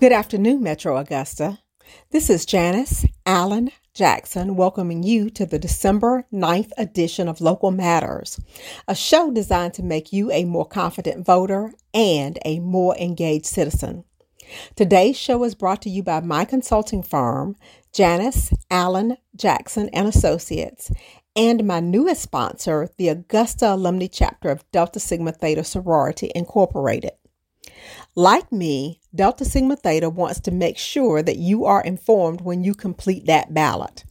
Good afternoon, Metro Augusta. This is Janice Allen Jackson welcoming you to the December 9th edition of Local Matters, a show designed to make you a more confident voter and a more engaged citizen. Today's show is brought to you by my consulting firm, Janice Allen Jackson and Associates, and my newest sponsor, the Augusta Alumni Chapter of Delta Sigma Theta Sorority Incorporated. Like me, Delta Sigma Theta wants to make sure that you are informed when you complete that ballot.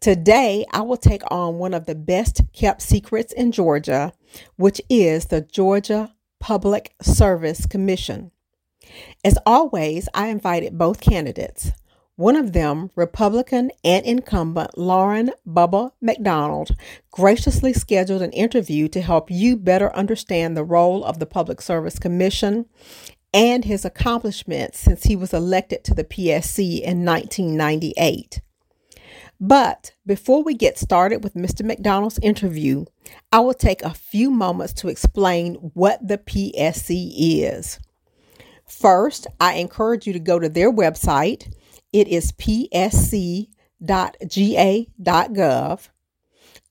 Today, I will take on one of the best kept secrets in Georgia, which is the Georgia Public Service Commission. As always, I invited both candidates. One of them, Republican and incumbent Lauren Bubba McDonald, graciously scheduled an interview to help you better understand the role of the Public Service Commission and his accomplishments since he was elected to the PSC in 1998. But before we get started with Mr. McDonald's interview, I will take a few moments to explain what the PSC is. First, I encourage you to go to their website. It is psc.ga.gov.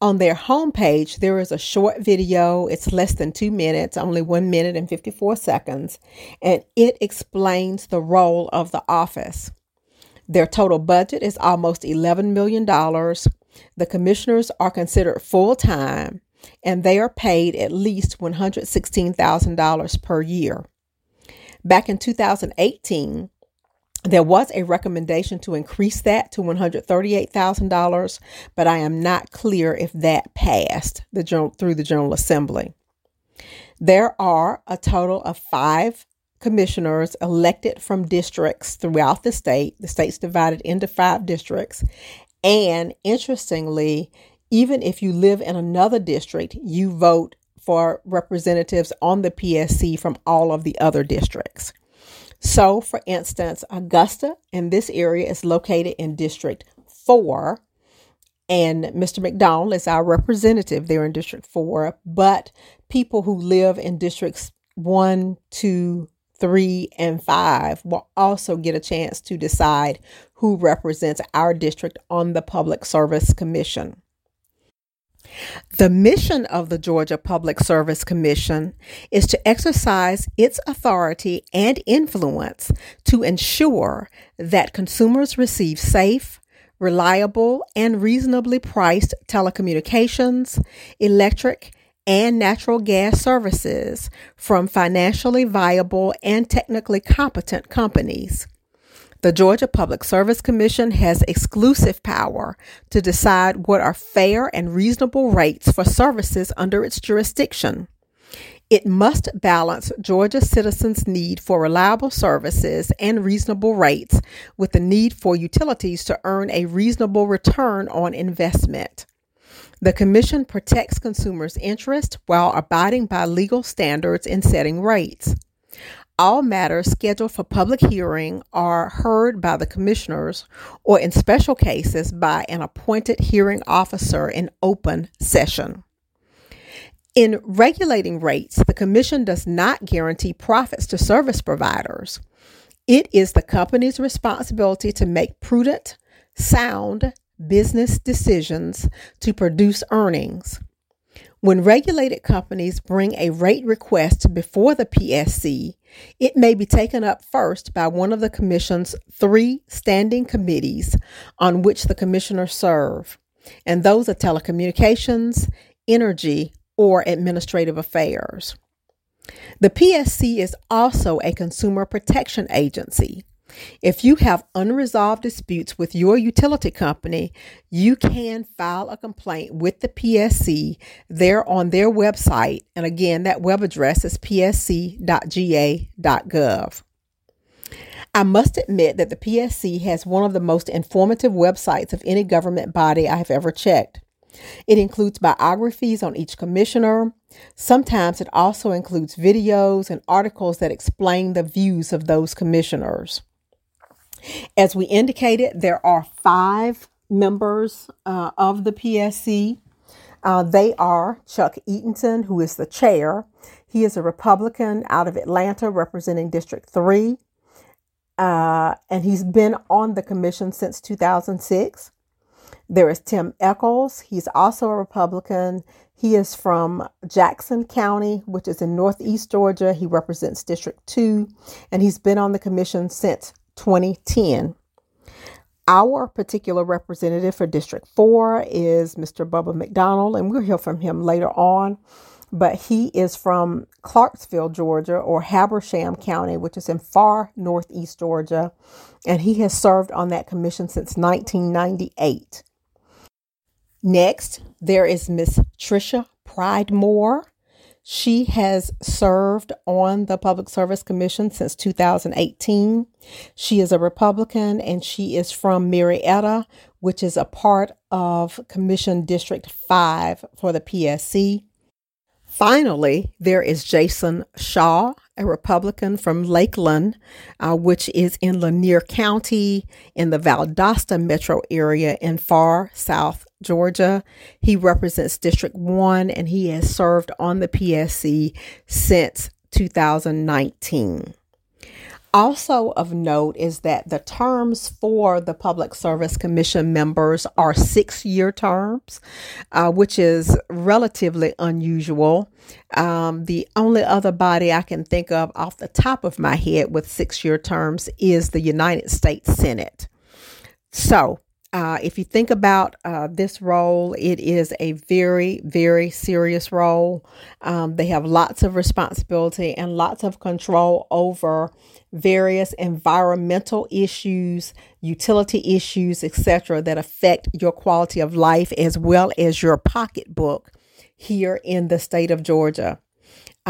On their homepage, there is a short video. It's less than two minutes, only one minute and 54 seconds, and it explains the role of the office. Their total budget is almost $11 million. The commissioners are considered full time, and they are paid at least $116,000 per year. Back in 2018, there was a recommendation to increase that to $138,000, but I am not clear if that passed the through the General Assembly. There are a total of five commissioners elected from districts throughout the state. The state's divided into five districts. And interestingly, even if you live in another district, you vote for representatives on the PSC from all of the other districts. So, for instance, Augusta in this area is located in District 4, and Mr. McDonald is our representative there in District 4. But people who live in Districts 1, 2, 3, and 5 will also get a chance to decide who represents our district on the Public Service Commission. The mission of the Georgia Public Service Commission is to exercise its authority and influence to ensure that consumers receive safe, reliable, and reasonably priced telecommunications, electric, and natural gas services from financially viable and technically competent companies. The Georgia Public Service Commission has exclusive power to decide what are fair and reasonable rates for services under its jurisdiction. It must balance Georgia citizens' need for reliable services and reasonable rates with the need for utilities to earn a reasonable return on investment. The Commission protects consumers' interest while abiding by legal standards in setting rates. All matters scheduled for public hearing are heard by the commissioners or, in special cases, by an appointed hearing officer in open session. In regulating rates, the Commission does not guarantee profits to service providers. It is the company's responsibility to make prudent, sound business decisions to produce earnings. When regulated companies bring a rate request before the PSC, it may be taken up first by one of the Commission's three standing committees on which the Commissioners serve, and those are telecommunications, energy, or administrative affairs. The PSC is also a consumer protection agency. If you have unresolved disputes with your utility company, you can file a complaint with the PSC there on their website. And again, that web address is psc.ga.gov. I must admit that the PSC has one of the most informative websites of any government body I have ever checked. It includes biographies on each commissioner. Sometimes it also includes videos and articles that explain the views of those commissioners. As we indicated, there are five members uh, of the PSC. Uh, they are Chuck Eatonton, who is the chair. He is a Republican out of Atlanta representing District 3. uh, and he's been on the commission since 2006. There is Tim Echols. He's also a Republican. He is from Jackson County, which is in Northeast Georgia. He represents District 2, and he's been on the commission since 2010. Our particular representative for District 4 is Mr. Bubba McDonald, and we'll hear from him later on. But he is from Clarksville, Georgia, or Habersham County, which is in far northeast Georgia, and he has served on that commission since 1998. Next, there is Miss Tricia Pridemore. She has served on the Public Service Commission since 2018. She is a Republican and she is from Marietta, which is a part of Commission District 5 for the PSC. Finally, there is Jason Shaw, a Republican from Lakeland, uh, which is in Lanier County in the Valdosta metro area in far south Georgia. He represents District 1 and he has served on the PSC since 2019. Also, of note is that the terms for the Public Service Commission members are six year terms, uh, which is relatively unusual. Um, the only other body I can think of off the top of my head with six year terms is the United States Senate. So, uh, if you think about uh, this role, it is a very, very serious role. Um, they have lots of responsibility and lots of control over various environmental issues, utility issues, etc., that affect your quality of life as well as your pocketbook here in the state of Georgia.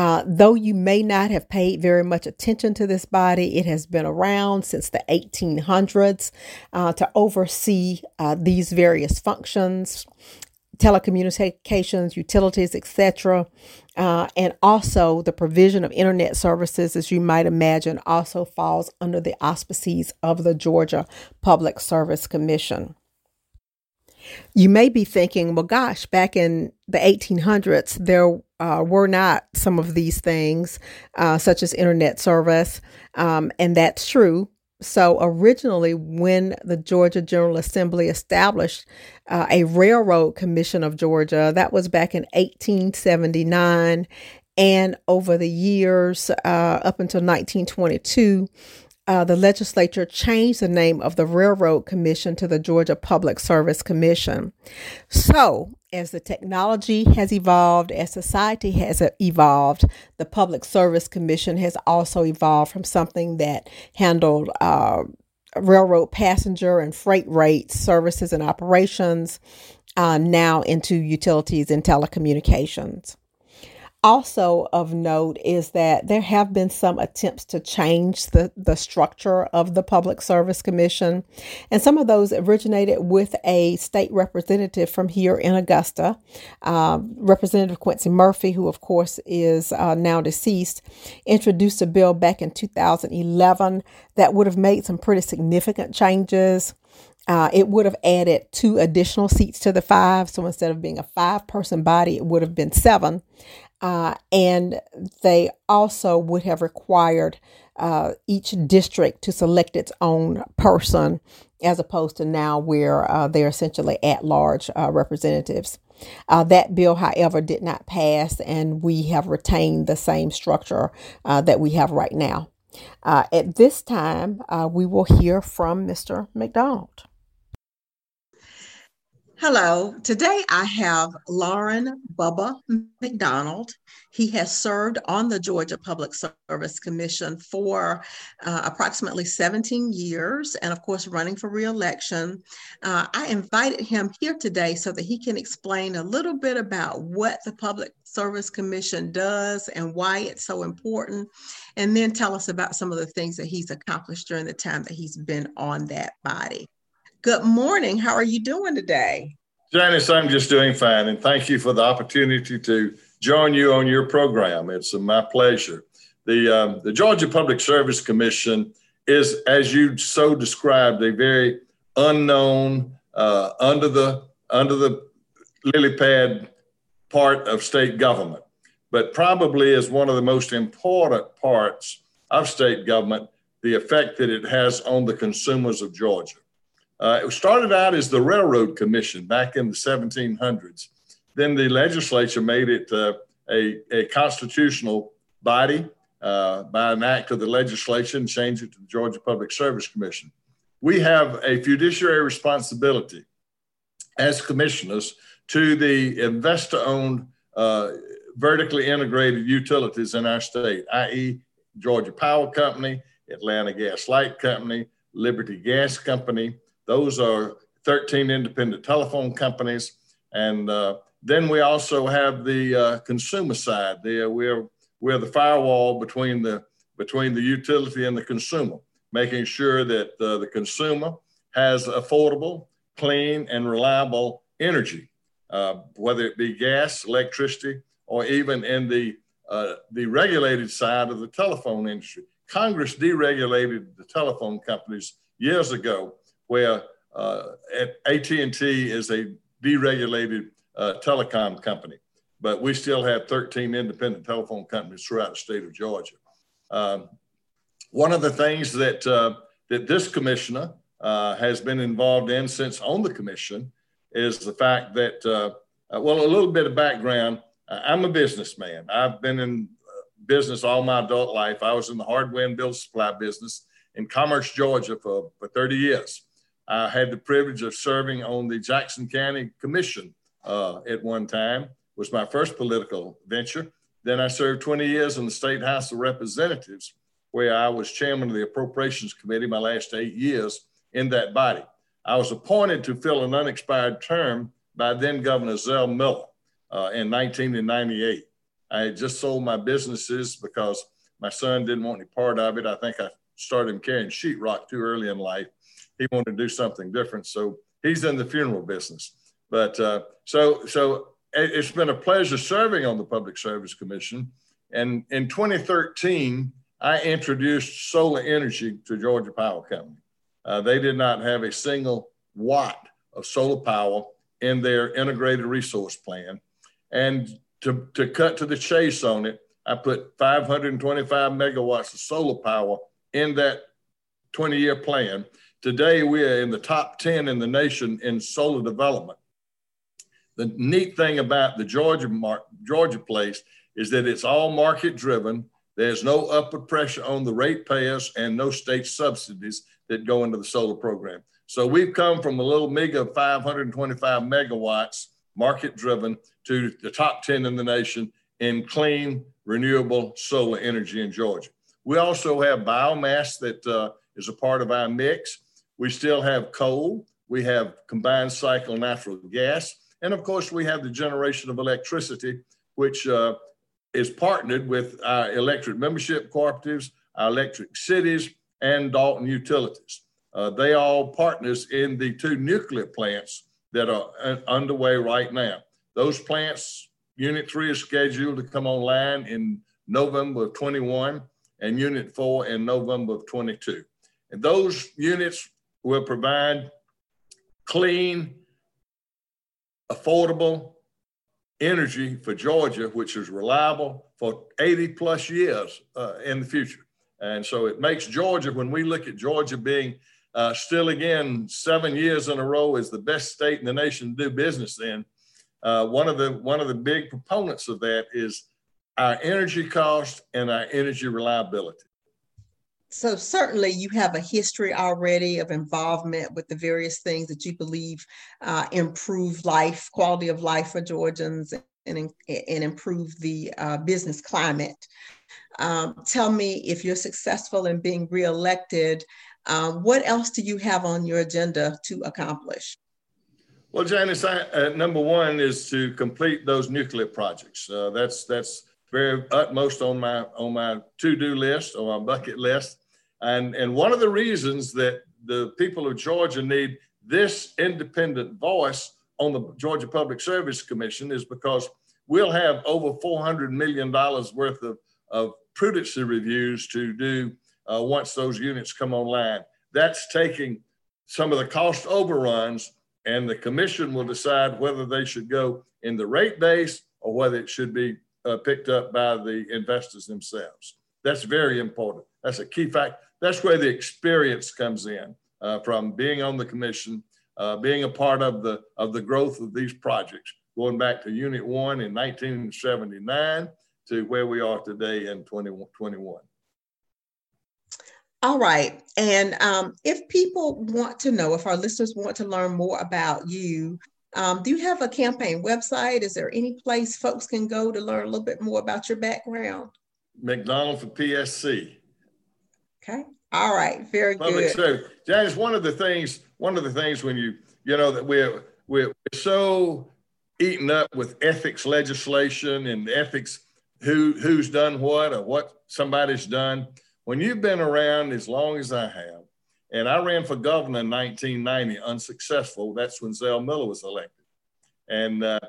Uh, though you may not have paid very much attention to this body, it has been around since the 1800s uh, to oversee uh, these various functions, telecommunications, utilities, etc. Uh, and also the provision of internet services, as you might imagine, also falls under the auspices of the Georgia Public Service Commission. You may be thinking, well, gosh, back in the 1800s, there uh, were not some of these things, uh, such as internet service. Um, and that's true. So, originally, when the Georgia General Assembly established uh, a Railroad Commission of Georgia, that was back in 1879. And over the years, uh, up until 1922, uh, the legislature changed the name of the Railroad Commission to the Georgia Public Service Commission. So, as the technology has evolved, as society has evolved, the Public Service Commission has also evolved from something that handled uh, railroad passenger and freight rates, services, and operations uh, now into utilities and telecommunications. Also of note is that there have been some attempts to change the, the structure of the Public Service Commission, and some of those originated with a state representative from here in Augusta, uh, Representative Quincy Murphy, who of course is uh, now deceased, introduced a bill back in 2011 that would have made some pretty significant changes. Uh, it would have added two additional seats to the five. So instead of being a five person body, it would have been seven. Uh, and they also would have required uh, each district to select its own person, as opposed to now where uh, they're essentially at large uh, representatives. Uh, that bill, however, did not pass, and we have retained the same structure uh, that we have right now. at this time, we will hear from Mr. McDonald. Hello. Today I have Lauren Bubba McDonald. He has served on the Georgia Public Service Commission for uh, approximately 17 years and, of course, running for reelection. Uh, I invited him here today so that he can explain a little bit about what the Public Service Commission does and why it's so important, and then tell us about some of the things that he's accomplished during the time that he's been on that body. Good morning. How are you doing today? Janice, I'm just doing fine. And thank you for the opportunity to join you on your program. It's my pleasure. The, um, the Georgia Public Service Commission is, as you so described, a very unknown, uh, under the under the lily pad part of state government, but probably is one of the most important parts of state government the effect that it has on the consumers of Georgia. Uh, it started out as the Railroad Commission back in the 1700s. Then the legislature made it uh, a, a constitutional body uh, by an act of the legislature and changed it to the Georgia Public Service Commission. We have a fiduciary responsibility as commissioners to the investor owned uh, vertically integrated utilities in our state, i.e., Georgia Power Company, Atlanta Gas Light Company, Liberty Gas Company. Those are 13 independent telephone companies. And uh, then we also have the uh, consumer side. There, we're we're the firewall between the between the utility and the consumer, making sure that uh, the consumer has affordable, clean, and reliable energy, uh, whether it be gas, electricity, or even in the uh, the regulated side of the telephone industry. Congress deregulated the telephone companies years ago, where uh, AT&T is a deregulated uh, telecom company but we still have 13 independent telephone companies throughout the state of Georgia. Um, one of the things that, uh, that this commissioner has been involved in since on the commission is the fact that, well, a little bit of background. I'm a businessman. I've been in business all my adult life. I was in the hardware and build supply business in Commerce, Georgia for, for 30 years. I had the privilege of serving on the Jackson County Commission uh, at one time was my first political venture. Then I served 20 years in the State House of Representatives, where I was chairman of the Appropriations Committee my last eight years in that body. I was appointed to fill an unexpired term by then Governor Zell Miller uh, in 1998. I had just sold my businesses because my son didn't want any part of it. I think I started him carrying sheetrock too early in life. He wanted to do something different, so he's in the funeral business. But uh, so so it's been a pleasure serving on the Public Service Commission. And in 2013, I introduced solar energy to Georgia Power Company. Uh, they did not have a single watt of solar power in their integrated resource plan. And to, to cut to the chase on it, I put 525 megawatts of solar power in that 20 year plan. Today, we are in the top 10 in the nation in solar development. The neat thing about the Georgia mar- Georgia place is that it's all market driven. There's no upward pressure on the ratepayers and no state subsidies that go into the solar program. So we've come from a little mega 525 megawatts, market driven, to the top 10 in the nation in clean, renewable solar energy in Georgia. We also have biomass that uh, is a part of our mix. We still have coal. We have combined cycle natural gas. And of course, we have the generation of electricity, which uh, is partnered with our electric membership cooperatives, our electric cities, and Dalton Utilities. Uh, they all partners in the two nuclear plants that are uh, underway right now. Those plants, Unit 3 is scheduled to come online in November of 21 and Unit 4 in November of 22. And those units will provide clean, affordable energy for Georgia, which is reliable for 80 plus years uh, in the future. And so it makes Georgia, when we look at Georgia being uh, still again seven years in a row as the best state in the nation to do business in, uh, one of the one of the big proponents of that is our energy cost and our energy reliability so certainly you have a history already of involvement with the various things that you believe uh, improve life, quality of life for Georgians, and, and improve the uh, business climate. Um, tell me if you're successful in being reelected, uh, what else do you have on your agenda to accomplish? Well, Janice, I, uh, number one is to complete those nuclear projects. Uh, that's that's very utmost on my on my to-do list or my bucket list. And, and one of the reasons that the people of Georgia need this independent voice on the Georgia Public Service Commission is because we'll have over $400 million worth of, of prudency reviews to do uh, once those units come online. That's taking some of the cost overruns, and the commission will decide whether they should go in the rate base or whether it should be uh, picked up by the investors themselves. That's very important. That's a key fact that's where the experience comes in uh, from being on the commission, uh, being a part of the of the growth of these projects, going back to Unit One in 1979 to where we are today in 2021. All right. And um, if people want to know, if our listeners want to learn more about you, um, do you have a campaign website? Is there any place folks can go to learn a little bit more about your background? McDonald for PSC. Okay. All right. Very Public good. So, Janice, one of the things, one of the things when you, you know, that we're we're so eaten up with ethics legislation and ethics, who who's done what or what somebody's done when you've been around as long as I have, and I ran for governor in 1990, unsuccessful. That's when Zell Miller was elected. And uh,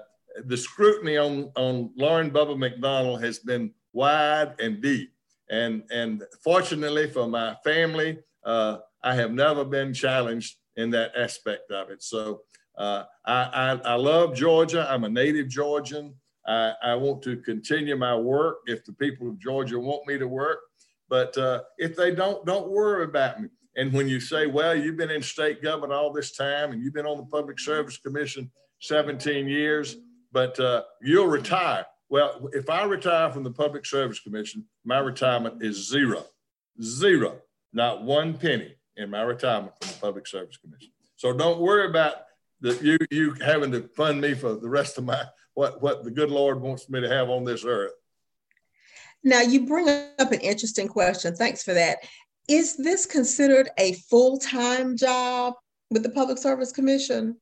the scrutiny on, on Lauren Bubba McDonald has been wide and deep. And, and fortunately for my family, uh, I have never been challenged in that aspect of it. So uh, I, I, I, love Georgia. I'm a native Georgian. I, I want to continue my work if the people of Georgia want me to work. But uh, if they don't, don't worry about me. And when you say, well, you've been in state government all this time and you've been on the Public Service Commission 17 years, but uh, you'll retire. Well, if I retire from the Public Service Commission, my retirement is zero, zero, not one penny in my retirement from the Public Service Commission. So don't worry about the, you you having to fund me for the rest of my what what the good Lord wants me to have on this earth. Now, you bring up an interesting question. Thanks for that. Is this considered a full time job with the Public Service Commission?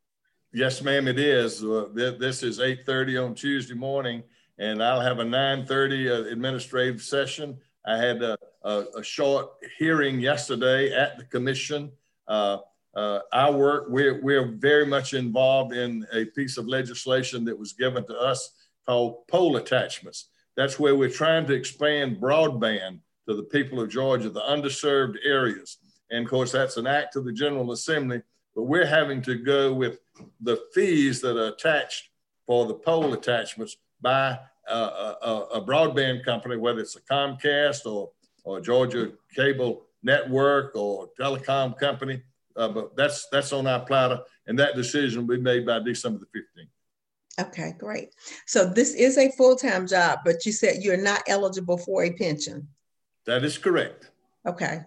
Yes, ma'am, it is. Uh, th- this is 8.30 on Tuesday morning, and I'll have a 9.30 uh, administrative session. I had a, a, a, short hearing yesterday at the commission. Uh, uh, work, we're, we're very much involved in a piece of legislation that was given to us called pole attachments. That's where we're trying to expand broadband to the people of Georgia, the underserved areas. And of course, that's an act of the General Assembly, but we're having to go with the fees that are attached for the pole attachments by a, a, a broadband company, whether it's a Comcast or, or Georgia Cable Network or telecom company. Uh, but that's that's on our platter, and that decision will be made by December the 15th. Okay, great. So this is a full-time job, but you said you're not eligible for a pension. That is correct. Okay.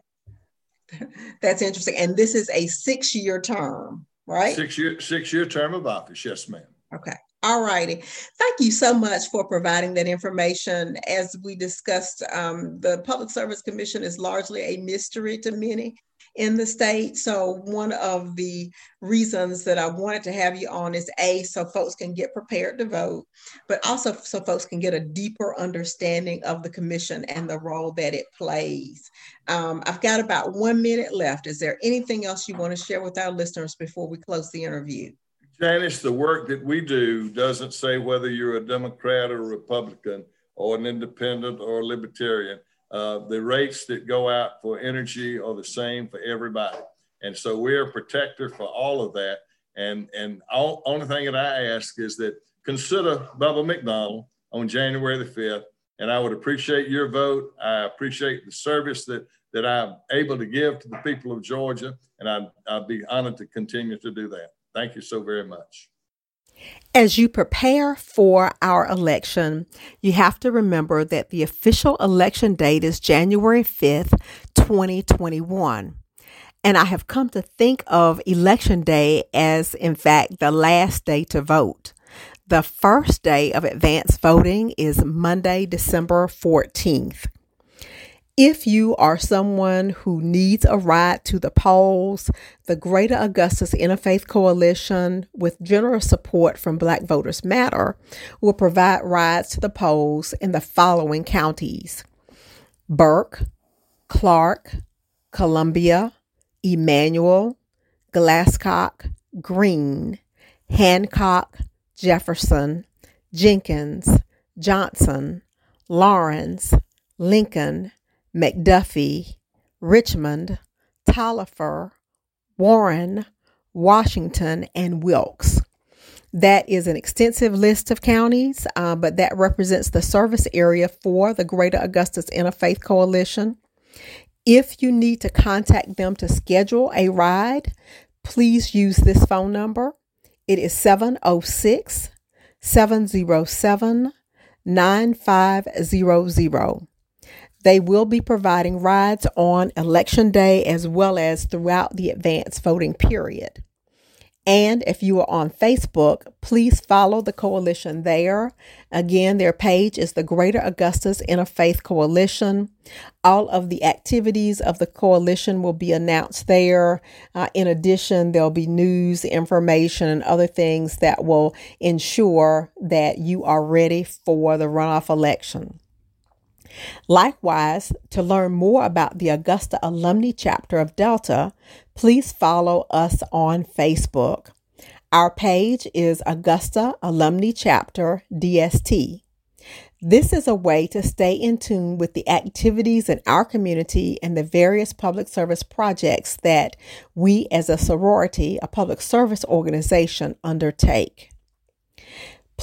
That's interesting. And this is a six-year term, right? Six year six year term of office, yes, ma'am. Okay. All righty. Thank you so much for providing that information. As we discussed, um, the Public Service Commission is largely a mystery to many in the state. So one of the reasons that I wanted to have you on is A, so folks can get prepared to vote, but also so folks can get a deeper understanding of the commission and the role that it plays. Um, I've got about one minute left. Is there anything else you want to share with our listeners before we close the interview? Janice, the work that we do doesn't say whether you're a Democrat or Republican or an independent or a libertarian. Uh, the rates that go out for energy are the same for everybody. And so we're a protector for all of that. And, and all, only thing that I ask is that consider Bubba McDonald on January the 5th. And I would appreciate your vote. I appreciate the service that, that I'm able to give to the people of Georgia. And I'd, I'd be honored to continue to do that. Thank you so very much. As you prepare for our election, you have to remember that the official election date is January 5th, 2021. And I have come to think of Election Day as, in fact, the last day to vote. The first day of advance voting is Monday, December 14th. If you are someone who needs a ride to the polls, the Greater Augusta's Interfaith Coalition, with generous support from Black Voters Matter, will provide rides to the polls in the following counties. Burke, Clarke, Columbia, Emanuel, Glascock, Greene, Hancock, Jefferson, Jenkins, Johnson, Laurens, Lincoln, McDuffie, Richmond, Taliaferro, Warren, Washington, and Wilkes. That is an extensive list of counties, uh, but that represents the service area for the Greater Augusta's Interfaith Coalition. If you need to contact them to schedule a ride, please use this phone number. It is 706 707 9500. They will be providing rides on election day as well as throughout the advance voting period. And if you are on Facebook, please follow the coalition there. Again, their page is the Greater Augusta's Interfaith Coalition. All of the activities of the coalition will be announced there. Uh, in addition, there'll be news, information, and other things that will ensure that you are ready for the runoff election. Likewise, to learn more about the Augusta Alumni Chapter of Delta, please follow us on Facebook. Our page is Augusta Alumni Chapter DST. This is a way to stay in tune with the activities in our community and the various public service projects that we as a sorority, a public service organization, undertake.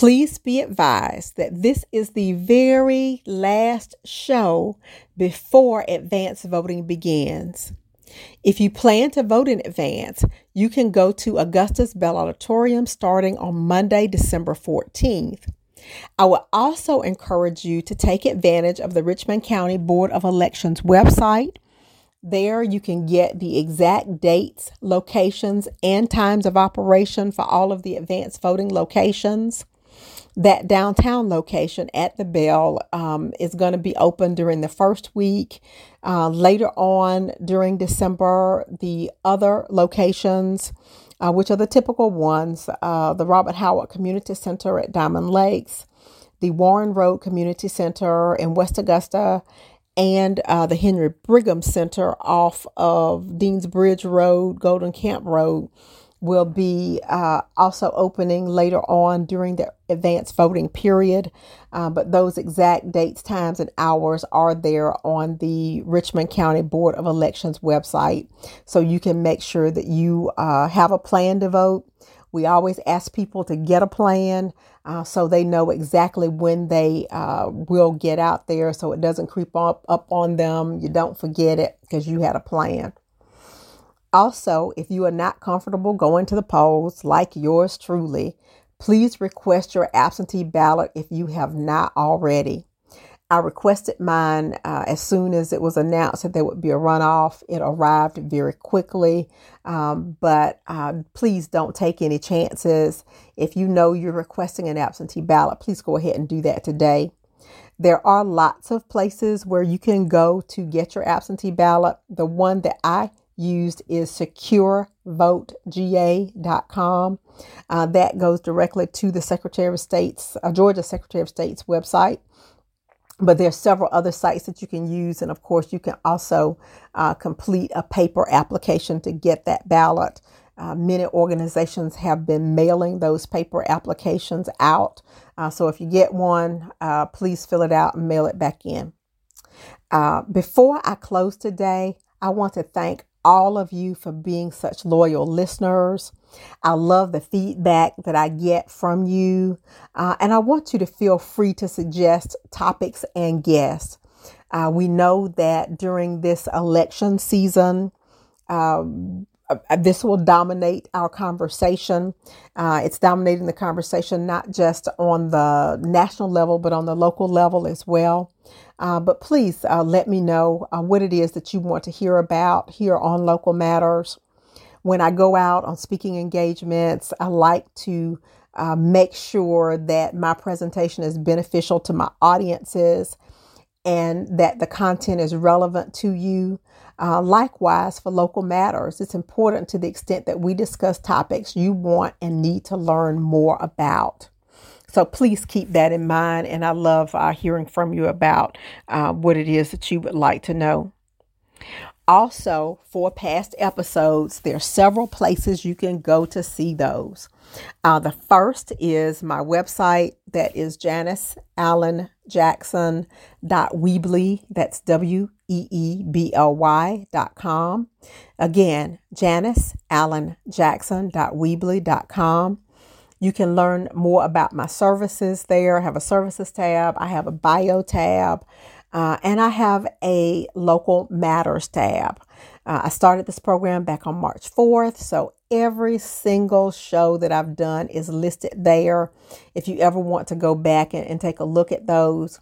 Please be advised that this is the very last show before advance voting begins. If you plan to vote in advance, you can go to Augusta's Bell Auditorium starting on Monday, December 14th. I would also encourage you to take advantage of the Richmond County Board of Elections website. There, you can get the exact dates, locations, and times of operation for all of the advanced voting locations that downtown location at the Bell um, is going to be open during the first week. Uh, later on during December, the other locations, uh, which are the typical ones, uh, the Robert Howard Community Center at Diamond Lakes, the Warren Road Community Center in West Augusta, and uh, the Henry Brigham Center off of Deans Bridge Road, Golden Camp Road will be uh, also opening later on during the advanced voting period. Uh, but those exact dates, times, and hours are there on the Richmond County Board of Elections website. So you can make sure that you uh, have a plan to vote. We always ask people to get a plan uh, so they know exactly when they uh, will get out there so it doesn't creep up, up on them. You don't forget it because you had a plan. Also, if you are not comfortable going to the polls like yours truly, please request your absentee ballot if you have not already. I requested mine uh, as soon as it was announced that there would be a runoff. It arrived very quickly, um, but uh, please don't take any chances. If you know you're requesting an absentee ballot, please go ahead and do that today. There are lots of places where you can go to get your absentee ballot. The one that I used is securevotegA.com. Uh, that goes directly to the Secretary of State's, uh, Georgia Secretary of State's website. But there are several other sites that you can use. And of course, you can also uh, complete a paper application to get that ballot. Uh, many organizations have been mailing those paper applications out. Uh, so if you get one, uh, please fill it out and mail it back in. Before I close today, I want to thank all of you for being such loyal listeners. I love the feedback that I get from you. Uh, and I want you to feel free to suggest topics and guests. Uh, we know that during this election season, um, uh, this will dominate our conversation. Uh, it's dominating the conversation not just on the national level, but on the local level as well. Uh, but please uh, let me know uh, what it is that you want to hear about here on Local Matters. When I go out on speaking engagements, I like to uh, make sure that my presentation is beneficial to my audiences and that the content is relevant to you. Uh, likewise, for local matters, it's important to the extent that we discuss topics you want and need to learn more about. So please keep that in mind. And I love uh, hearing from you about uh, what it is that you would like to know. Also, for past episodes, there are several places you can go to see those. Uh, the first is my website that is Janice. That's W E E B L Y dot com. Again, Janice dot com. You can learn more about my services there. I have a services tab, I have a bio tab. Uh, and I have a local matters tab. Uh, I started this program back on March 4th, so every single show that I've done is listed there. If you ever want to go back and, and take a look at those,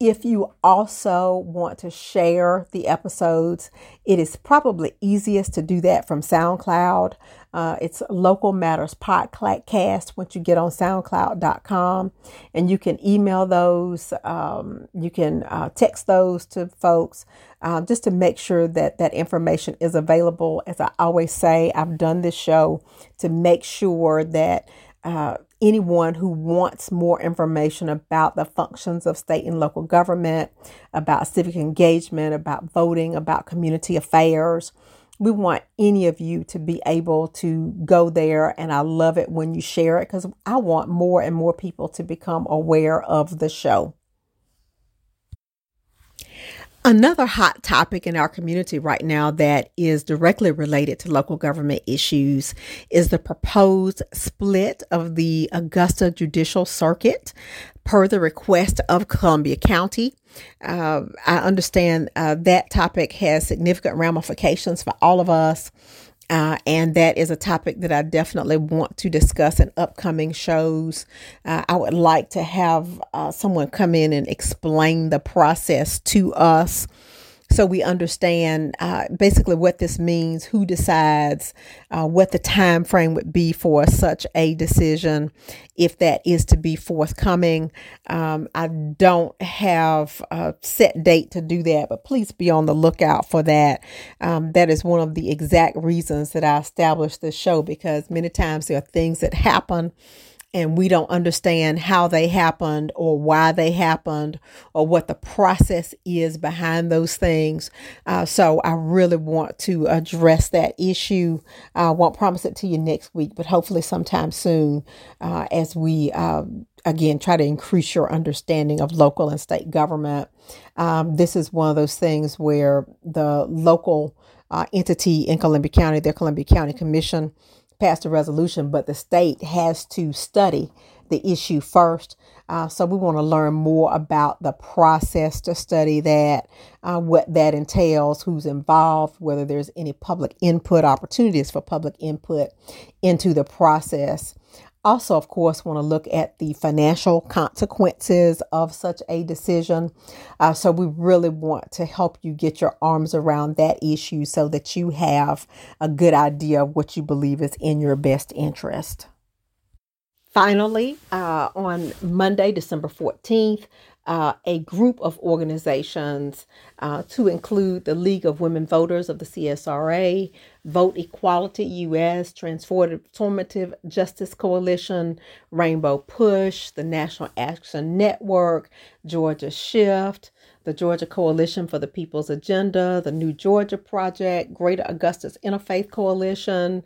if you also want to share the episodes, it is probably easiest to do that from SoundCloud. Uh, it's Local Matters Podcast once you get on SoundCloud.com. And you can email those, um, you can uh, text those to folks uh, just to make sure that that information is available. As I always say, I've done this show to make sure that. Uh, anyone who wants more information about the functions of state and local government, about civic engagement, about voting, about community affairs. We want any of you to be able to go there, and I love it when you share it because I want more and more people to become aware of the show. Another hot topic in our community right now that is directly related to local government issues is the proposed split of the Augusta Judicial Circuit per the request of Columbia County. Uh, I understand uh, that topic has significant ramifications for all of us. Uh, and that is a topic that I definitely want to discuss in upcoming shows. Uh, I would like to have uh, someone come in and explain the process to us so we understand uh, basically what this means, who decides, uh, what the time frame would be for such a decision, if that is to be forthcoming. Um, I don't have a set date to do that, but please be on the lookout for that. Um, that is one of the exact reasons that I established this show because many times there are things that happen and we don't understand how they happened or why they happened or what the process is behind those things. Uh, so I really want to address that issue. I won't promise it to you next week, but hopefully sometime soon uh, as we. Uh, again, try to increase your understanding of local and state government. Um, this is one of those things where the local uh, entity in Columbia County, their Columbia County Commission, passed a resolution, but the state has to study the issue first. Uh, so we want to learn more about the process to study that, uh, what that entails, who's involved, whether there's any public input opportunities for public input into the process also, of course, want to look at the financial consequences of such a decision. Uh, so, we really want to help you get your arms around that issue so that you have a good idea of what you believe is in your best interest. Finally, uh, on Monday, December 14th, uh, a group of organizations uh, to include the League of Women Voters of the CSRA, Vote Equality US, Transformative Justice Coalition, Rainbow Push, the National Action Network, Georgia Shift, the Georgia Coalition for the People's Agenda, the New Georgia Project, Greater Augusta's Interfaith Coalition,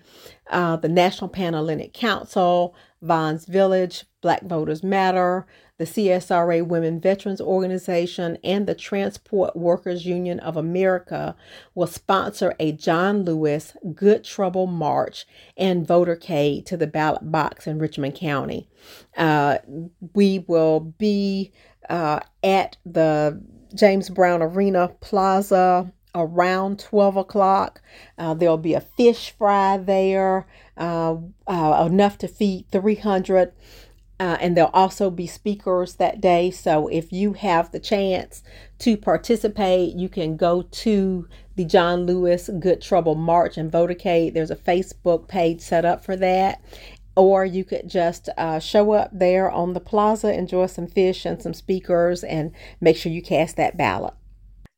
uh, the National Panhellenic Council, Vons Village, Black Voters Matter, the CSRA Women Veterans Organization, and the Transport Workers Union of America will sponsor a John Lewis Good Trouble March and votercade to the ballot box in Richmond County. Uh, we will be uh, at the James Brown Arena Plaza around 12 o'clock. Uh, there'll be a fish fry there, uh, uh, enough to feed 300 uh, and there'll also be speakers that day. So if you have the chance to participate, you can go to the John Lewis Good Trouble March and Votercade. There's a Facebook page set up for that. Or you could just uh, show up there on the plaza, enjoy some fish and some speakers, and make sure you cast that ballot.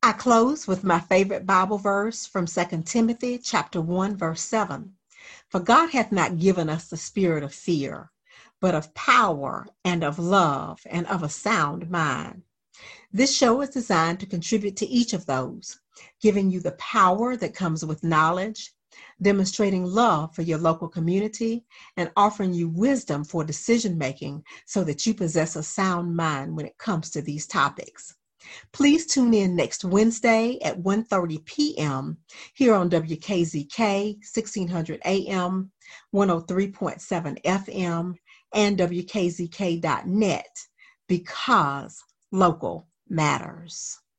I close with my favorite Bible verse from 2 Timothy chapter 1 verse 7. For God hath not given us the spirit of fear, but of power and of love and of a sound mind. This show is designed to contribute to each of those, giving you the power that comes with knowledge, demonstrating love for your local community, and offering you wisdom for decision making so that you possess a sound mind when it comes to these topics. Please tune in next Wednesday at 1:30 p.m. here on WKZK 1600 AM, 103.7 FM, and WKZK.net because local matters.